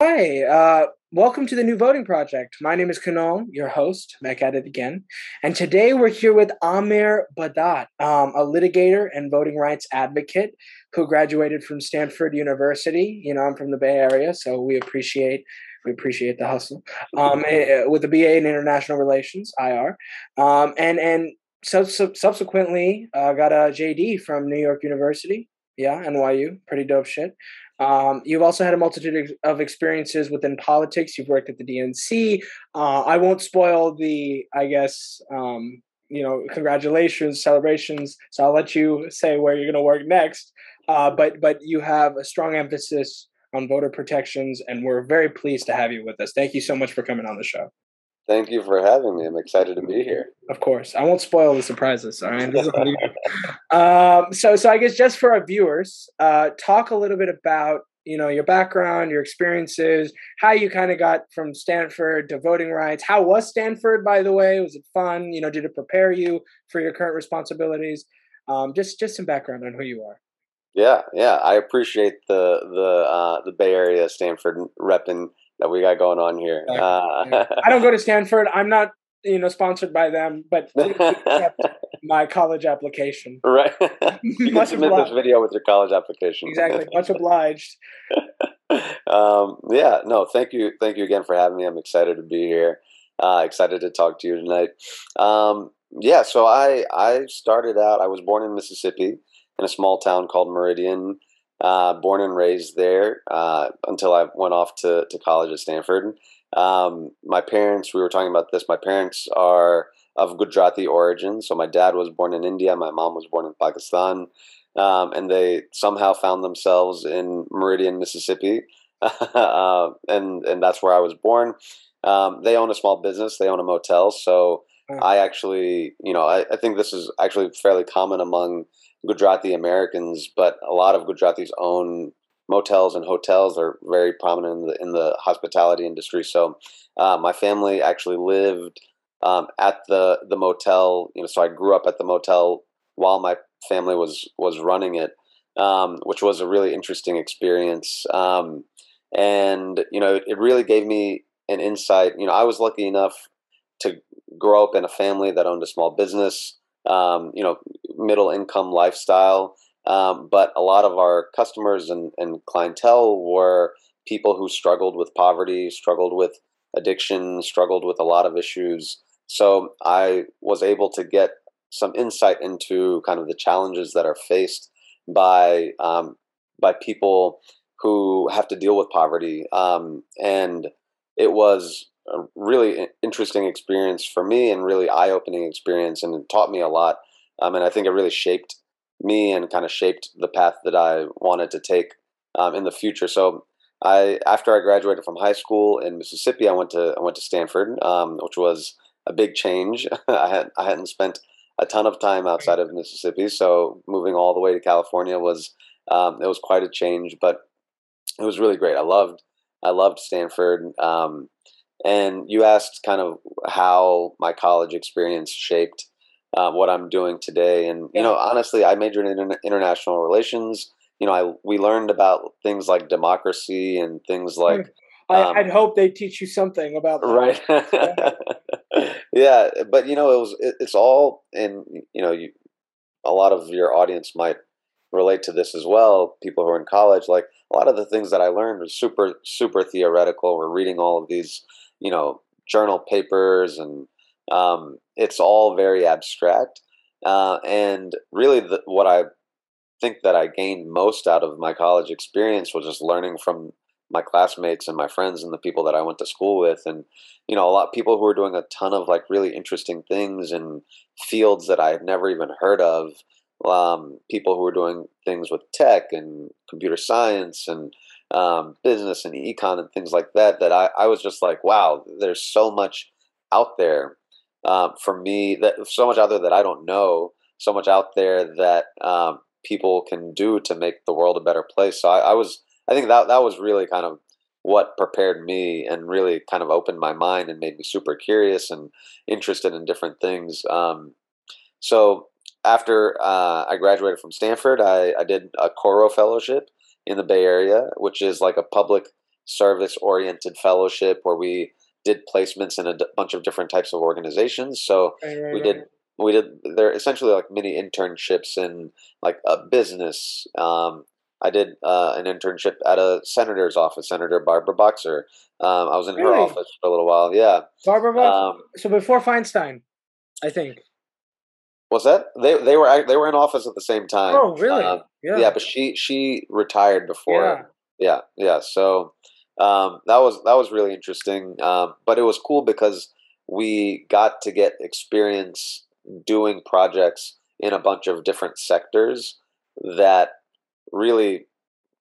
Hi, uh, welcome to the New Voting Project. My name is Kunal, your host, back at it again. And today we're here with Amir Badat, um, a litigator and voting rights advocate who graduated from Stanford University. You know, I'm from the Bay Area, so we appreciate we appreciate the hustle. Um, eh, eh, with a BA in International Relations, IR, um, and and so subsequently uh, got a JD from New York University. Yeah, NYU, pretty dope shit. Um, you've also had a multitude of experiences within politics. You've worked at the DNC. Uh, I won't spoil the, I guess, um, you know, congratulations, celebrations. So I'll let you say where you're going to work next. Uh, but but you have a strong emphasis on voter protections, and we're very pleased to have you with us. Thank you so much for coming on the show. Thank you for having me. I'm excited to be here. Of course, I won't spoil the surprises. I mean, um, so so I guess just for our viewers, uh, talk a little bit about you know your background, your experiences, how you kind of got from Stanford to voting rights. How was Stanford, by the way? Was it fun? You know, did it prepare you for your current responsibilities? Um, just just some background on who you are. Yeah, yeah, I appreciate the the uh, the Bay Area Stanford repping that we got going on here. Uh. I don't go to Stanford. I'm not, you know, sponsored by them, but my college application. Right. you Much submit obliged. this video with your college application. Exactly. Much obliged. um, yeah. No. Thank you. Thank you again for having me. I'm excited to be here. Uh, excited to talk to you tonight. Um, yeah. So I I started out. I was born in Mississippi in a small town called Meridian uh, born and raised there uh, until I went off to, to college at Stanford. Um, my parents, we were talking about this, my parents are of Gujarati origin. So my dad was born in India, my mom was born in Pakistan, um, and they somehow found themselves in Meridian, Mississippi. uh, and, and that's where I was born. Um, they own a small business, they own a motel. So I actually, you know, I, I think this is actually fairly common among Gujarati Americans, but a lot of Gujaratis own motels and hotels are very prominent in the, in the hospitality industry. So uh, my family actually lived um, at the the motel. You know, so I grew up at the motel while my family was was running it, um, which was a really interesting experience. Um, and you know, it, it really gave me an insight. You know, I was lucky enough to grow up in a family that owned a small business um, you know, middle income lifestyle. Um, but a lot of our customers and, and clientele were people who struggled with poverty, struggled with addiction, struggled with a lot of issues. So I was able to get some insight into kind of the challenges that are faced by um, by people who have to deal with poverty, um, and it was a really interesting experience for me and really eye opening experience, and it taught me a lot. Um, and I think it really shaped me and kind of shaped the path that I wanted to take um, in the future. So I, after I graduated from high school in Mississippi, I went to I went to Stanford, um, which was a big change. I had I hadn't spent a ton of time outside of Mississippi, so moving all the way to California was um, it was quite a change, but it was really great. I loved I loved Stanford. Um, and you asked kind of how my college experience shaped uh, what I'm doing today. And, you know, honestly, I majored in international relations. You know, I, we learned about things like democracy and things hmm. like. Um, I, would hope they teach you something about that. Right. yeah. But, you know, it was, it, it's all and, you know, you, a lot of your audience might relate to this as well. People who are in college, like a lot of the things that I learned were super, super theoretical. We're reading all of these you know journal papers and um, it's all very abstract uh, and really the, what i think that i gained most out of my college experience was just learning from my classmates and my friends and the people that i went to school with and you know a lot of people who are doing a ton of like really interesting things in fields that i had never even heard of um, people who are doing things with tech and computer science and um, business and econ and things like that that I, I was just like wow there's so much out there um, for me that so much out there that I don't know so much out there that um, people can do to make the world a better place. So I, I, was I think that that was really kind of what prepared me and really kind of opened my mind and made me super curious and interested in different things. Um, so after uh, I graduated from Stanford I, I did a Coro fellowship in the Bay Area, which is like a public service oriented fellowship where we did placements in a d- bunch of different types of organizations. So Right, right, we right. did we did they're essentially like mini internships in like a business. Um, I did uh, an internship at a senator's office, Senator Barbara Boxer. Um, I was in her office for a little while. Yeah. Barbara Buck. Um, so before Feinstein, I think. What's that? They they were they were in office at the same time. Oh, really? Um, yeah. yeah. but she she retired before. Yeah. yeah yeah so um, that was that was really interesting um, but it was cool because we got to get experience doing projects in a bunch of different sectors that really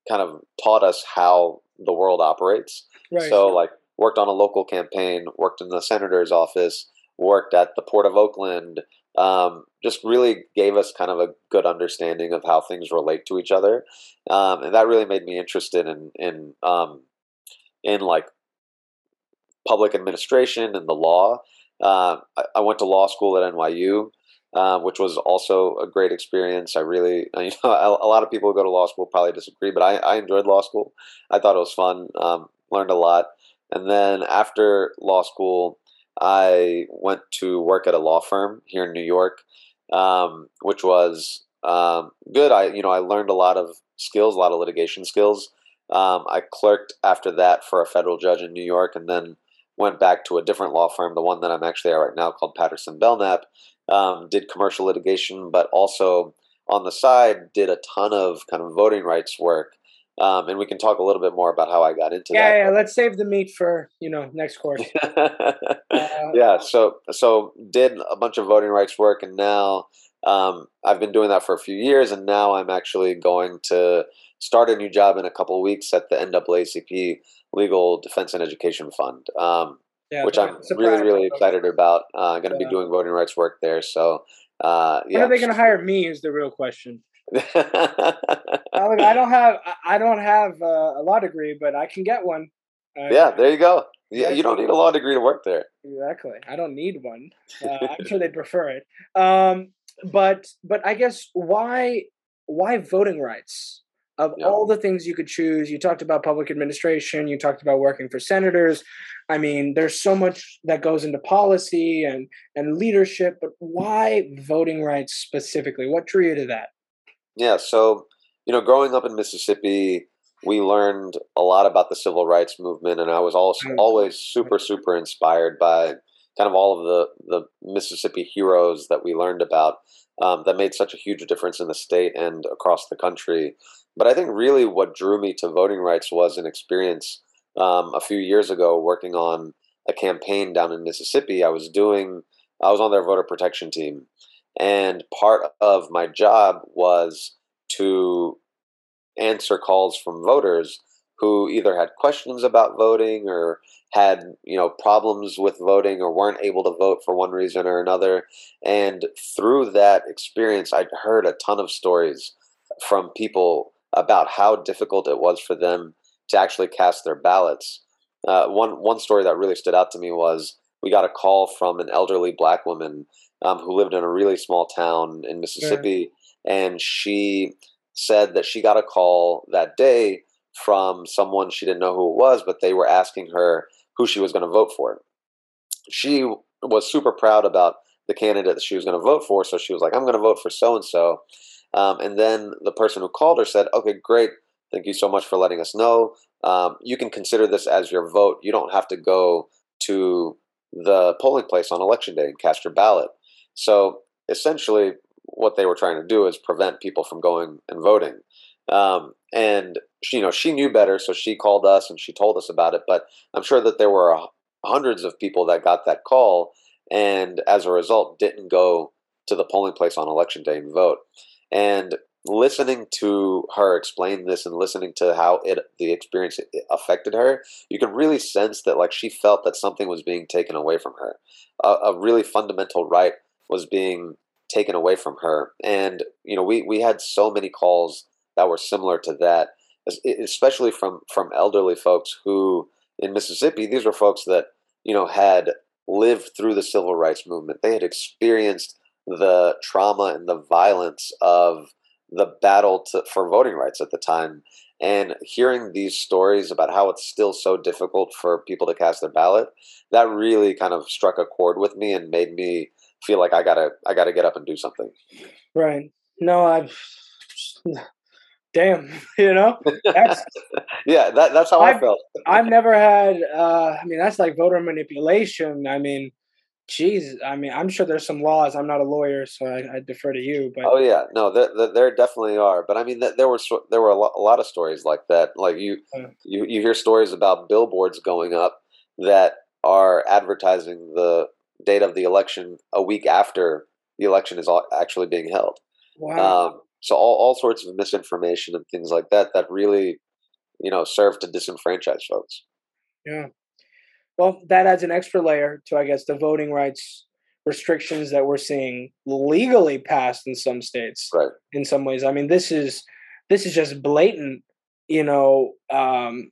kind of taught us how the world operates Right. so like worked on a local campaign worked in the senator's office worked at the port of oakland um, just really gave us kind of a good understanding of how things relate to each other um, and that really made me interested in in um, in like public administration and the law. Uh, I, I went to law school at NYU, uh, which was also a great experience. I really, you know, a, lot of people who go to law school probably disagree, but I, I enjoyed law school. I thought it was fun. Um, learned a lot, and then after law school, I went to work at a law firm here in New York, um, which was um, good. I you know I learned a lot of skills, a lot of litigation skills. Um, I clerked after that for a federal judge in New York, and then went back to a different law firm, the one that I'm actually at right now, called Patterson Belknap. Um, did commercial litigation, but also on the side did a ton of kind of voting rights work. Um, and we can talk a little bit more about how I got into yeah, that. yeah. Let's save the meat for you know next course. Uh, yeah so so did a bunch of voting rights work and now um, i've been doing that for a few years and now i'm actually going to start a new job in a couple of weeks at the naacp legal defense and education fund um, yeah, which i'm really really excited about uh, going to Yeah. be doing voting rights work there so uh, When yeah are they going to hire me? Is the real question. I don't have I- don't have uh, a law degree, but I can get one. Uh, yeah there you go yeah, you don't need a law degree to work there Exactly. I don't need one. Uh, I'm sure they'd prefer it. Um, but but I guess why why voting rights? Of Yeah. all the things you could choose, you talked about public administration, you talked about working for senators. I mean, there's so much that goes into policy and and leadership, but why voting rights specifically? What drew you to that? Yeah, so you know, growing up in Mississippi, we learned a lot about the civil rights movement, and I was also Mm. always super, super inspired by kind of all of the the Mississippi heroes that we learned about um, that made such a huge difference in the state and across the country. But I think really what drew me to voting rights was an experience um, a few years ago working on a campaign down in Mississippi. I was doing, I was on their voter protection team, and part of my job was to answer calls from voters who either had questions about voting or had you know problems with voting or weren't able to vote for one reason or another. And through that experience i heard a ton of stories from people about how difficult it was for them to actually cast their ballots. Uh, one one story that really stood out to me was we got a call from an elderly black woman um, who lived in a really small town in Mississippi, and she said that she got a call that day from someone she didn't know who it was, but they were asking her who she was going to vote for. She was super proud about the candidate that she was going to vote for, so she was like, "I'm going to vote for so and so." And then the person who called her said, "Okay, great. Thank you so much for letting us know. Um, you can consider this as your vote. You don't have to go to the polling place on election day and cast your ballot." So essentially, what they were trying to do is prevent people from going and voting. Um, and she, you know, she knew better, so she called us and she told us about it. But I'm sure that there were uh, hundreds of people that got that call, and as a result, didn't go to the polling place on election day and vote. And listening to her explain this and listening to how it the experience affected her, you can really sense that like she felt that something was being taken away from her, a, a really fundamental right was being taken away from her. And you know, we we had so many calls that were similar to that, especially from from elderly folks who in Mississippi, these were folks that you know had lived through the civil rights movement. They had experienced the trauma and the violence of the battle to, for voting rights at the time. And hearing these stories about how it's still so difficult for people to cast their ballot, that really kind of struck a chord with me and made me feel like I gotta I gotta get up and do something. Right. No, I've damn, you know. yeah, that, that's how I've, I felt. I've never had. uh I mean, that's like voter manipulation. I mean, Jeez, I mean, I'm sure there's some laws. I'm not a lawyer, so I, I defer to you. But oh yeah, no, there, there definitely are. But I mean, there were there were a lot, a lot of stories like that. Like you, uh, you, you hear stories about billboards going up that are advertising the date of the election a week after the election is actually being held. Wow. Um, so all all sorts of misinformation and things like that that really, you know, serve to disenfranchise folks. Yeah. Well, that adds an extra layer to, I guess, the voting rights restrictions that we're seeing legally passed in some states. Right. In some ways, I mean, this is this is just blatant, you know, um,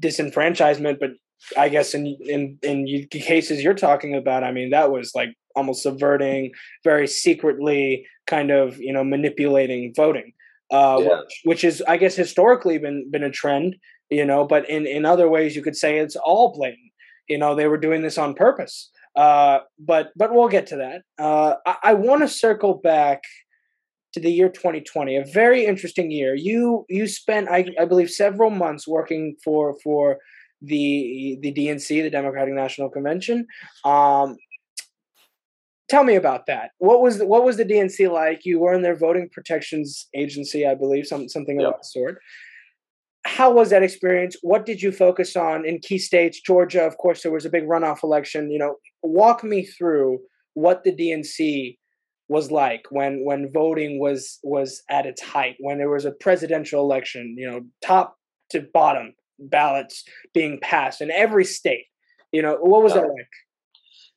disenfranchisement. But I guess in in in cases you're talking about, I mean, that was like almost subverting, very secretly, kind of, you know, manipulating voting. Uh, yeah. which, which is, I guess, historically been been a trend, you know. But in in other ways, you could say it's all blatant you know they were doing this on purpose uh, but but we'll get to that uh, i, I want to circle back to the year 2020 a very interesting year you you spent i, I believe several months working for for the the dnc the democratic national convention um, tell me about that what was the, what was the dnc like you were in their voting protections agency i believe some, something yep. of that sort how was that experience? What did you focus on in key states? Georgia, of course, there was a big runoff election. You know, walk me through what the DNC was like when when voting was was at its height, when there was a presidential election. You know, top to bottom ballots being passed in every state. You know, what was that like?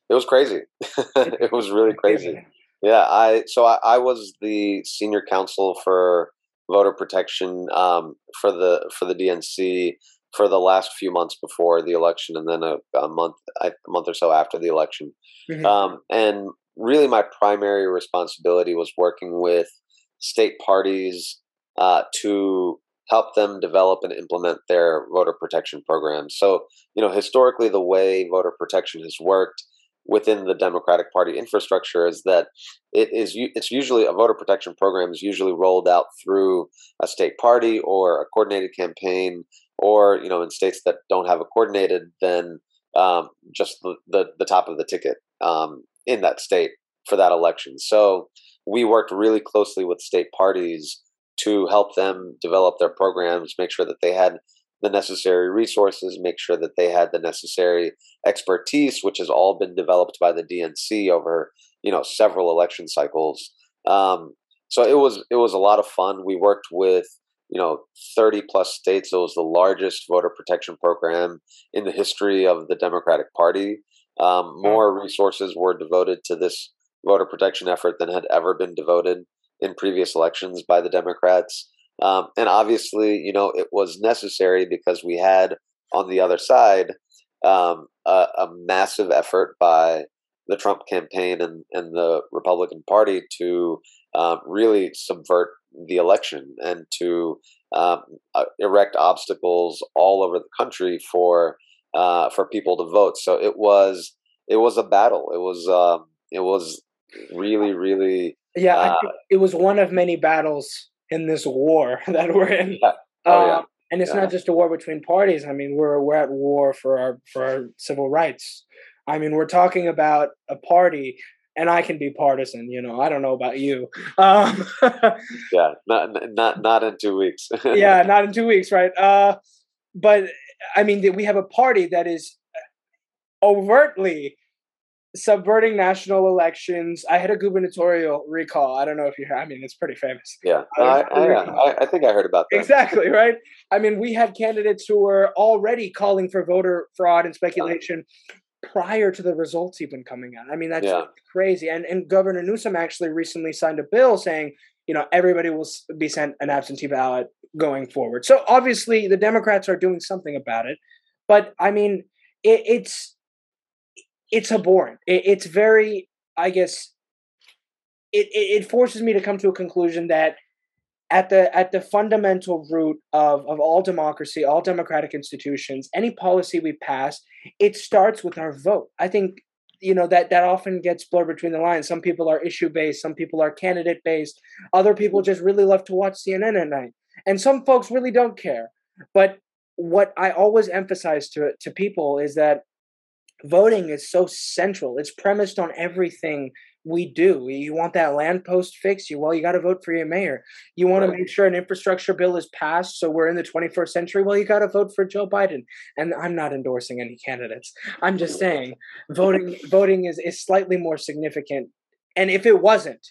It was crazy. it was really crazy. Yeah, I so I, I was the senior counsel for voter protection um, for the for the DNC for the last few months before the election, and then a, a month a month or so after the election. Mm-hmm. Um, and really, my primary responsibility was working with state parties uh, to help them develop and implement their voter protection programs. So, you know, historically, the way voter protection has worked within the Democratic Party infrastructure is that it is it's usually a voter protection program is usually rolled out through a state party or a coordinated campaign, or you know in states that don't have a coordinated, then um, just the, the, the top of the ticket um, in that state for that election. So we worked really closely with state parties to help them develop their programs, make sure that they had the necessary resources, make sure that they had the necessary expertise, which has all been developed by the DNC over you know several election cycles. Um, so it was it was a lot of fun. We worked with you know 30 plus states. It was the largest voter protection program in the history of the Democratic Party. Um, more resources were devoted to this voter protection effort than had ever been devoted in previous elections by the Democrats. Um, and obviously, you know, it was necessary because we had on the other side um, a, a, massive effort by the Trump campaign and, and the Republican Party to uh, really subvert the election and to um, uh, erect obstacles all over the country for uh, for people to vote. So it was it was a battle. It was um, it was really really yeah. Uh, it was one of many battles in this war that we're in. Yeah. Oh, yeah. Um, and it's yeah. not just a war between parties. I mean, we're we're at war for our for our civil rights. I mean, we're talking about a party, and I can be partisan. You know, I don't know about you. Um, yeah, not not not in two weeks. yeah, not in two weeks, right? Uh, but I mean, we have a party that is overtly subverting national elections. I had a gubernatorial recall. I don't know if you. I mean, it's pretty famous. Yeah, I, I, I, I, think I heard about that. Exactly right. I mean, we had candidates who were already calling for voter fraud and speculation prior to the results even coming out. I mean, that's yeah. crazy. And and Governor Newsom actually recently signed a bill saying, you know, everybody will be sent an absentee ballot going forward. So obviously, the Democrats are doing something about it. But I mean, it, it's it's abhorrent. It, it's very, I guess, it, it, it forces me to come to a conclusion that at the at the fundamental root of of all democracy, all democratic institutions, any policy we pass, it starts with our vote. I think you know that that often gets blurred between the lines. Some people are issue based, some people are candidate based, other people just really love to watch CNN at night, and some folks really don't care. But what I always emphasize to to people is that voting is so central. It's premised on everything we do. You want that land post fixed? You well, you got to vote for your mayor. You want to make sure an infrastructure bill is passed, so we're in the 21st century. Well, you got to vote for Joe Biden. And I'm not endorsing any candidates. I'm just saying voting voting is is slightly more significant. And if it wasn't,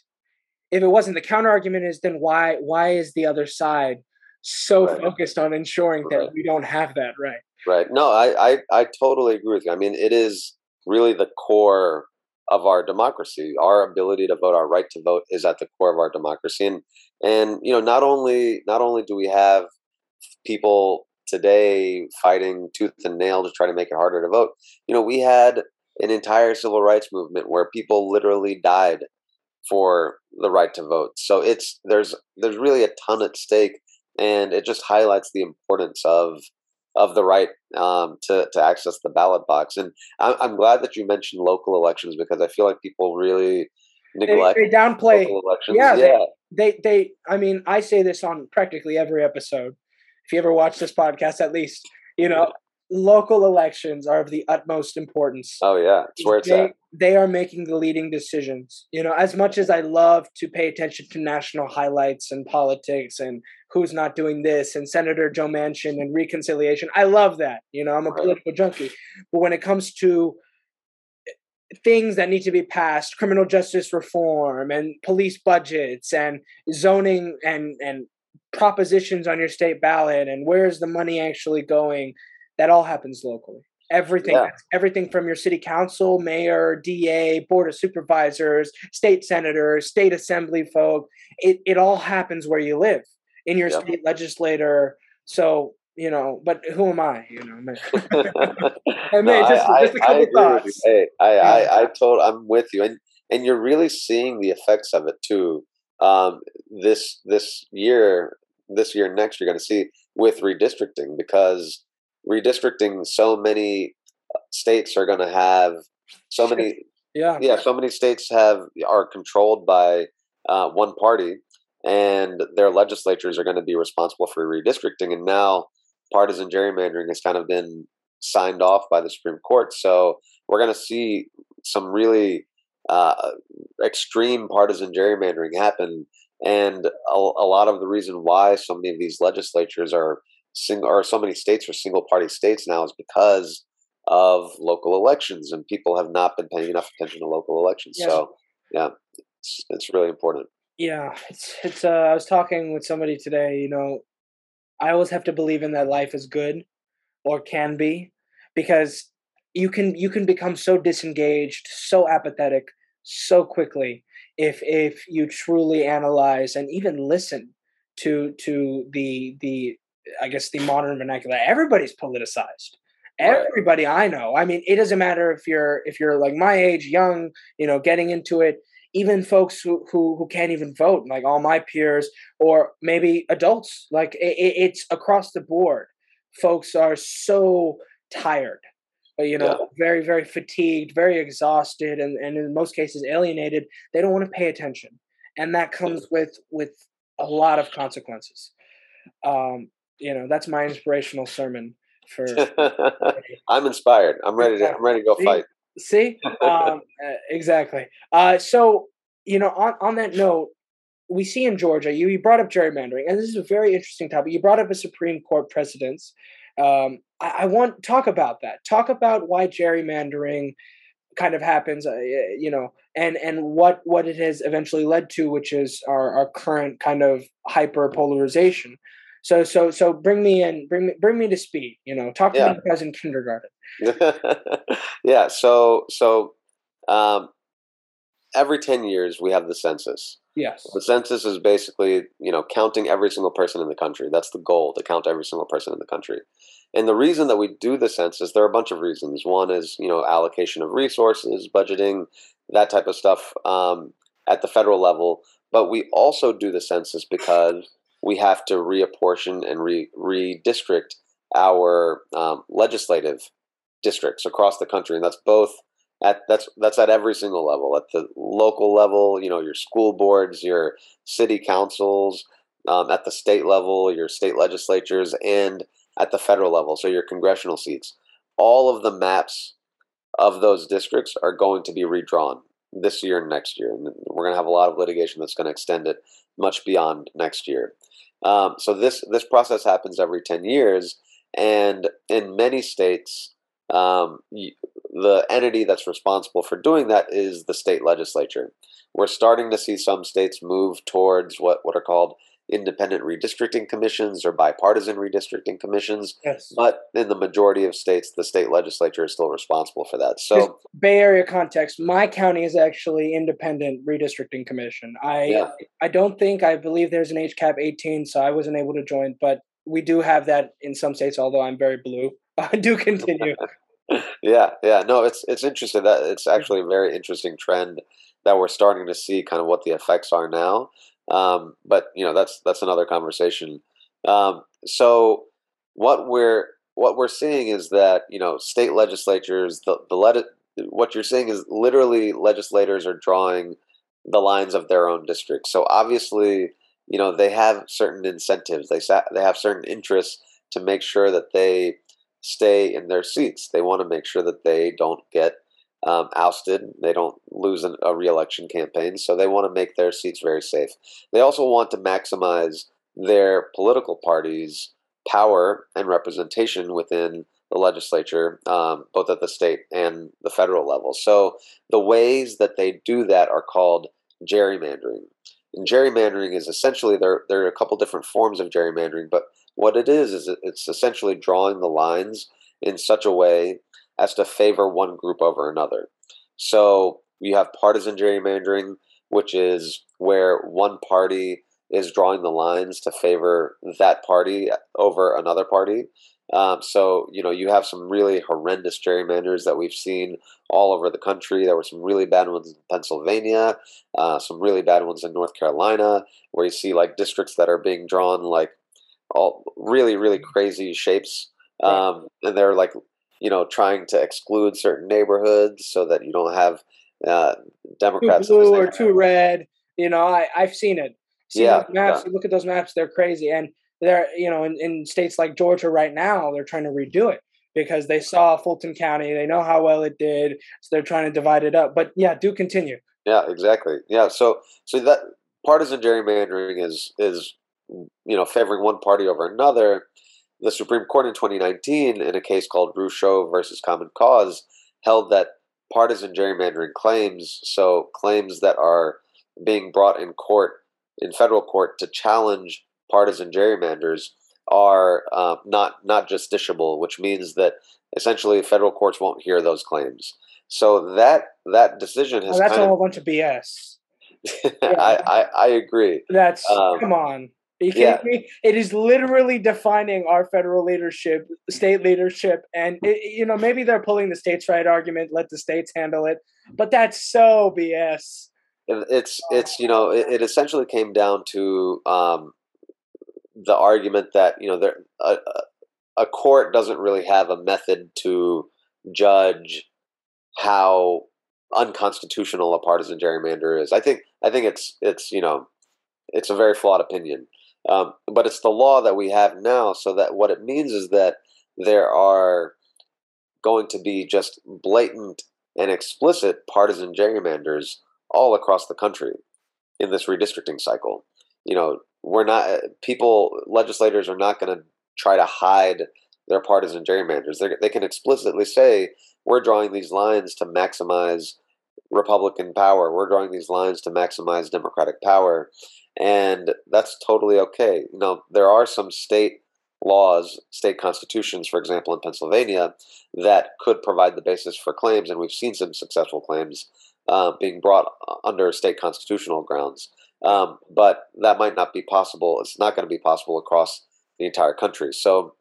if it wasn't, the counter argument is then why why is the other side so right. focused on ensuring that we don't have that right? Right. No, I, I I totally agree with you. I mean, it is really the core of our democracy. Our ability to vote, our right to vote, is at the core of our democracy. And and you know, not only not only do we have people today fighting tooth and nail to try to make it harder to vote, you know, we had an entire civil rights movement where people literally died for the right to vote. So it's there's there's really a ton at stake, and it just highlights the importance of of the right um, to to access the ballot box. And I'm, I'm glad that you mentioned local elections because I feel like people really neglect they, they downplay elections. Yeah, yeah. They, they they I mean I say this on practically every episode. If you ever watch this podcast, at least you know local elections are of the utmost importance. Oh yeah, it's where it's they, at. They are making the leading decisions. You know, as much as I love to pay attention to national highlights and politics and who's not doing this and Senator Joe Manchin and reconciliation, I love that. You know, I'm a political junkie. But when it comes to things that need to be passed, criminal justice reform and police budgets and zoning and and propositions on your state ballot and where's the money actually going that all happens locally. Everything, yeah. everything from your city council, mayor, DA, board of supervisors, state senators, state assembly folk. It it all happens where you live in your state legislator. So you know, but who am I? You know, I mean, no, just, I, just a couple thoughts. Hey, I. I, I told, I'm with you, and and you're really seeing the effects of it too. Um, this this year, this year, next, you're going to see with redistricting because redistricting, so many uh, states are going to have so many. Yeah, yeah. So many states have are controlled by uh, one party, and their legislatures are going to be responsible for redistricting. And now, partisan gerrymandering has kind of been signed off by the Supreme Court. So we're going to see some really uh, extreme partisan gerrymandering happen. And a, a, lot of the reason why so many of these legislatures are single or so many states are single party states now is because of local elections and people have not been paying enough attention to local elections yeah. so yeah it's, it's really important yeah it's it's uh, i was talking with somebody today you know i always have to believe in that life is good or can be because you can you can become so disengaged so apathetic so quickly if if you truly analyze and even listen to to the the I guess the modern vernacular, everybody's politicized. Everybody I know. I mean, it doesn't matter if you're if you're like my age, young, you know, getting into it. Even folks who who, who can't even vote, like all my peers, or maybe adults, like it, it's across the board. Folks are so tired, uh, you know, yeah. very very fatigued, very exhausted, and and in most cases alienated. They don't want to pay attention, and that comes with with a lot of consequences. Um, you know that's my inspirational sermon for i'm inspired i'm ready to i'm ready to go fight see? Um, uh, exactly. Uh, so you know on, on that note we see in georgia you, you brought up gerrymandering and this is a very interesting topic. You brought up a supreme court precedence. Um, I, I want talk about that. Talk about why gerrymandering kind of happens uh, you know and and what what it has eventually led to which is our, our current kind of hyper polarization so so so bring me in, bring me bring me to speed. You know, talk to yeah. me as in kindergarten. yeah. So so um, every ten years we have the census. Yes. The census is basically you know counting every single person in the country. That's the goal to count every single person in the country. And the reason that we do the census, there are a bunch of reasons. One is you know allocation of resources, budgeting, that type of stuff um, at the federal level. But we also do the census because we have to reapportion and re- redistrict our um, legislative districts across the country, and that's both at that's that's at every single level at the local level you know your school boards your city councils um, at the state level your state legislatures and at the federal level so your congressional seats. All of the maps of those districts are going to be redrawn this year and next year and we're going to have a lot of litigation that's going to extend it much beyond next year um, so this this process happens every 10 years and in many states um, the entity that's responsible for doing that is the state legislature. We're starting to see some states move towards what, what are called independent redistricting commissions or bipartisan redistricting commissions. Yes. But in the majority of states, the state legislature is still responsible for that. So, Just Bay Area context, my county is actually independent redistricting commission. I Yeah. I don't think I believe there's an HCAP 18, so I wasn't able to join, but we do have that in some states. Although I'm very blue, I do continue. yeah, yeah, no, it's it's interesting that it's actually a very interesting trend that we're starting to see kind of what the effects are now. Um, but you know, that's that's another conversation. Um, so what we're what we're seeing is that you know state legislatures the the what you're seeing is literally legislators are drawing the lines of their own districts. So obviously, you know, they have certain incentives. They sa- they have certain interests to make sure that they stay in their seats. They want to make sure that they don't get um, ousted. They don't lose an, a reelection campaign. So they want to make their seats very safe. They also want to maximize their political parties' power and representation within the legislature, um, both at the state and the federal level. So the ways that they do that are called gerrymandering. And gerrymandering is essentially there. There are a couple different forms of gerrymandering, but what it is is it's essentially drawing the lines in such a way as to favor one group over another. So you have partisan gerrymandering, which is where one party is drawing the lines to favor that party over another party. Um, so you know you have some really horrendous gerrymanders that we've seen all over the country. There were some really bad ones in Pennsylvania, uh, some really bad ones in North Carolina, where you see like districts that are being drawn like all really really crazy shapes, um, and they're like you know trying to exclude certain neighborhoods so that you don't have uh, Too Democrats. in blue or too red. You know, I I've seen it. Seen Yeah, maps. Look at those maps; they're crazy. And they're you know in, in states like Georgia right now, they're trying to redo it because they saw Fulton County. They know how well it did, so they're trying to divide it up. But yeah, do continue. Yeah, exactly. Yeah, so so that partisan gerrymandering is is you know favoring one party over another. The Supreme Court in 2019, in a case called Rucho versus Common Cause, held that partisan gerrymandering claims, so claims that are being brought in court in federal court to challenge partisan gerrymanders, are uh, not not justiciable, which means that essentially federal courts won't hear those claims. So that that decision Oh, has that's a whole bunch of BS. of. I, I I agree. That's Um, come on. Are you kidding yeah. me? It is literally defining our federal leadership, state leadership, and it, you know maybe they're pulling the states' right argument. Let the states handle it, but that's so BS. It- It's it's you know it, it essentially came down to um, the argument that you know there a, a- a court doesn't really have a method to judge how unconstitutional a partisan gerrymander is. I think I think it's it's you know it's a very flawed opinion, um, but it's the law that we have now. So that what it means is that there are going to be just blatant and explicit partisan gerrymanders all across the country in this redistricting cycle. You know, we're not people legislators are not going to try to hide their partisan gerrymanders. They they can explicitly say we're drawing these lines to maximize Republican power. We're drawing these lines to maximize Democratic power, and that's totally okay. You know, there are some state laws, state constitutions, for example, in Pennsylvania, that could provide the basis for claims, and we've seen some successful claims uh, being brought under state constitutional grounds. Um, but that might not be possible. It's not going to be possible across the entire country. So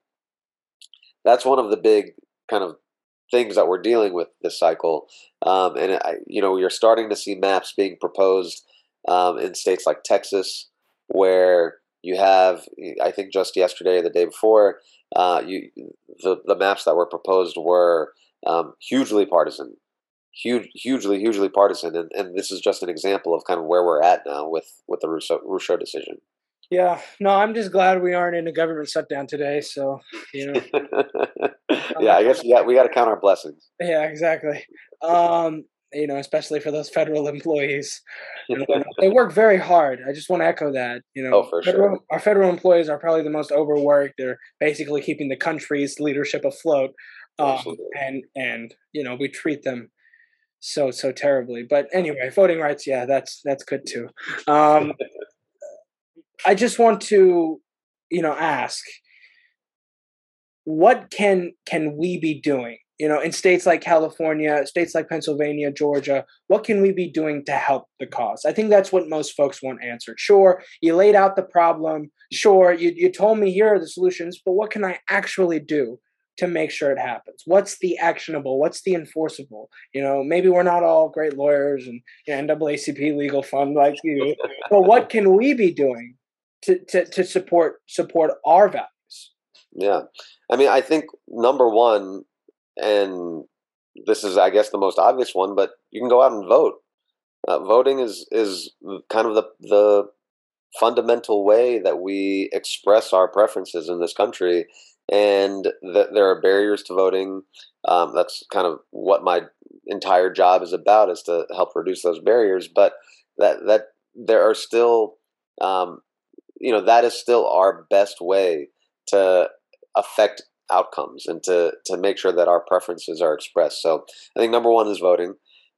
that's one of the big kind of things that we're dealing with this cycle. Um, and I, you know, you're starting to see maps being proposed um, in states like Texas, where you have, I think, just yesterday or the day before, uh, you the the maps that were proposed were um, hugely partisan, huge, hugely, hugely partisan, and, and this is just an example of kind of where we're at now with with the Rucho, Rucho decision. Yeah, no, I'm just glad we aren't in a government shutdown today. So, you know. yeah, I guess we got we got to count our blessings. Yeah, exactly. Um, you know, especially for those federal employees, they work very hard. I just want to echo that. You know, oh, federal, sure. our federal employees are probably the most overworked. They're basically keeping the country's leadership afloat, um, and and you know we treat them so so terribly. But anyway, voting rights, yeah, that's that's good too. Um, I just want to, you know, ask what can can we be doing? You know, in states like California, states like Pennsylvania, Georgia, what can we be doing to help the cause? I think that's what most folks want answered. Sure, you laid out the problem. Sure, you, you told me here are the solutions, but what can I actually do to make sure it happens? What's the actionable? What's the enforceable? You know, maybe we're not all great lawyers and you know, NAACP legal fund like you, but what can we be doing to, to, to support support our values? Yeah, I mean, I think number one, and this is, I guess, the most obvious one, but you can go out and vote. Uh, voting is is kind of the the fundamental way that we express our preferences in this country, and that there are barriers to voting. Um, that's kind of what my entire job is about, is to help reduce those barriers. But that that there are still, um, you know, that is still our best way to affect outcomes and to to make sure that our preferences are expressed. So I think number one is voting.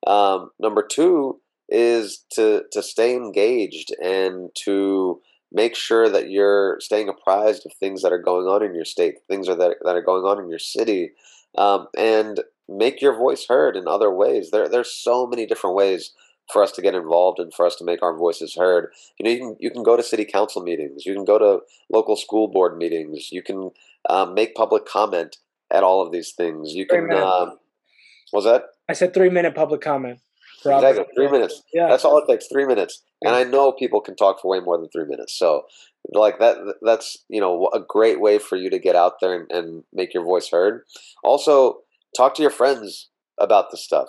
Um, number two is to to stay engaged and to make sure that you're staying apprised of things that are going on in your state, things that that are going on in your city, um, and make your voice heard in other ways. There there's so many different ways for us to get involved and for us to make our voices heard. You know, you can you can go to city council meetings, you can go to local school board meetings, you can um, make public comment at all of these things. You can. Um, was that? I said three minute public comment. Exactly, three minutes. Yeah, that's all it takes. Three minutes, and I know people can talk for way more than three minutes. So, like that, that's you know a great way for you to get out there and, and make your voice heard. Also, talk to your friends about the stuff.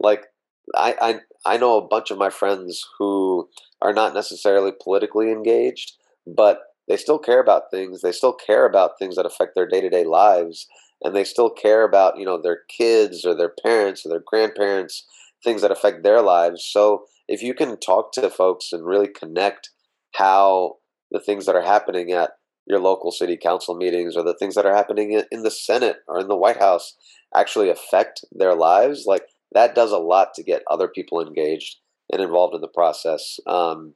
Like I, I know a bunch of my friends who are not necessarily politically engaged, but they still care about things. They still care about things that affect their day to day lives, and they still care about you know their kids or their parents or their grandparents, things that affect their lives. So if you can talk to folks and really connect how the things that are happening at your local city council meetings or the things that are happening in the Senate or in the White House actually affect their lives, like that does a lot to get other people engaged and involved in the process. Um,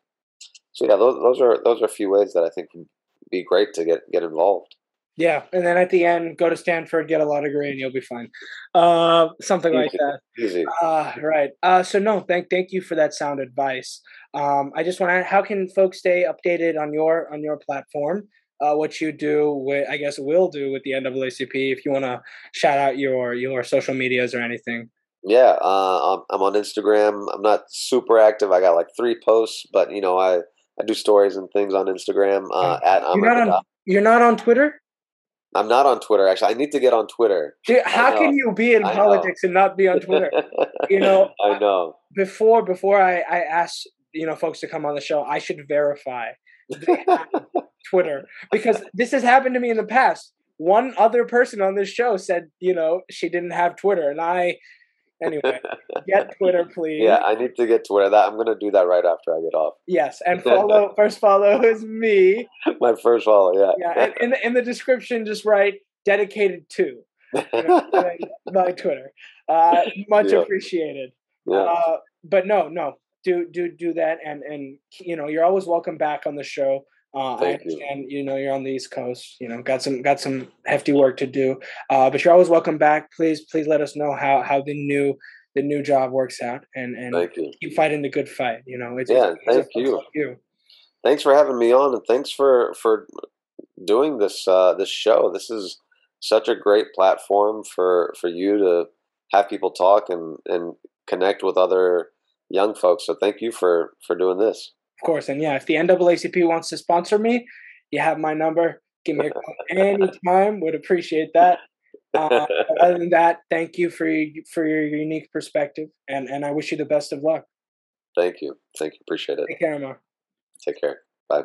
so yeah, those, those are those are a few ways that I think would be great to get get involved. Yeah, and then at the end, go to Stanford, get a law degree, and you'll be fine. Uh, something like that. Easy. Uh, right. Uh, so no, thank thank you for that sound advice. Um, I just want to. How can folks stay updated on your on your platform? Uh, what you do with, I guess, will do with the NAACP. If you want to shout out your your social medias or anything. Yeah, uh, I'm on Instagram. I'm not super active. I got like three posts, but you know, I I do stories and things on Instagram. Uh, at you're not, on, you're not on Twitter. I'm not on Twitter. Actually, I need to get on Twitter. Dude, how can you be in I politics know. and not be on Twitter? you know, I know. Before before I I ask you know folks to come on the show, I should verify Twitter because this has happened to me in the past. One other person on this show said, you know, she didn't have Twitter, and I Anyway, get Twitter, please. Yeah, I need to get Twitter. That I'm gonna do that right after I get off. Yes, and follow. first follow is me. My first follow, yeah. Yeah, and in the in the description, just write dedicated to my Twitter. Uh, much yeah. appreciated. Yeah. Uh, but no, no, do do do that, and and you know, you're always welcome back on the show. Uh, I understand, you. you. know, you're on the East Coast. You know, got some got some hefty work to do. Uh, but you're always welcome back. Please, please let us know how how the new the new job works out, and and keep fighting the good fight. You know, it's yeah. It's, thank you. you. Thanks for having me on, and thanks for for doing this uh, this show. This is such a great platform for for you to have people talk and and connect with other young folks. So thank you for for doing this. Of course, and yeah, if the NAACP wants to sponsor me, you have my number. Give me a call anytime. Would appreciate that. Uh, other than that, thank you for your, for your unique perspective, and and I wish you the best of luck. Thank you. Thank you. Appreciate it. Take care, Amar. Take care. Bye.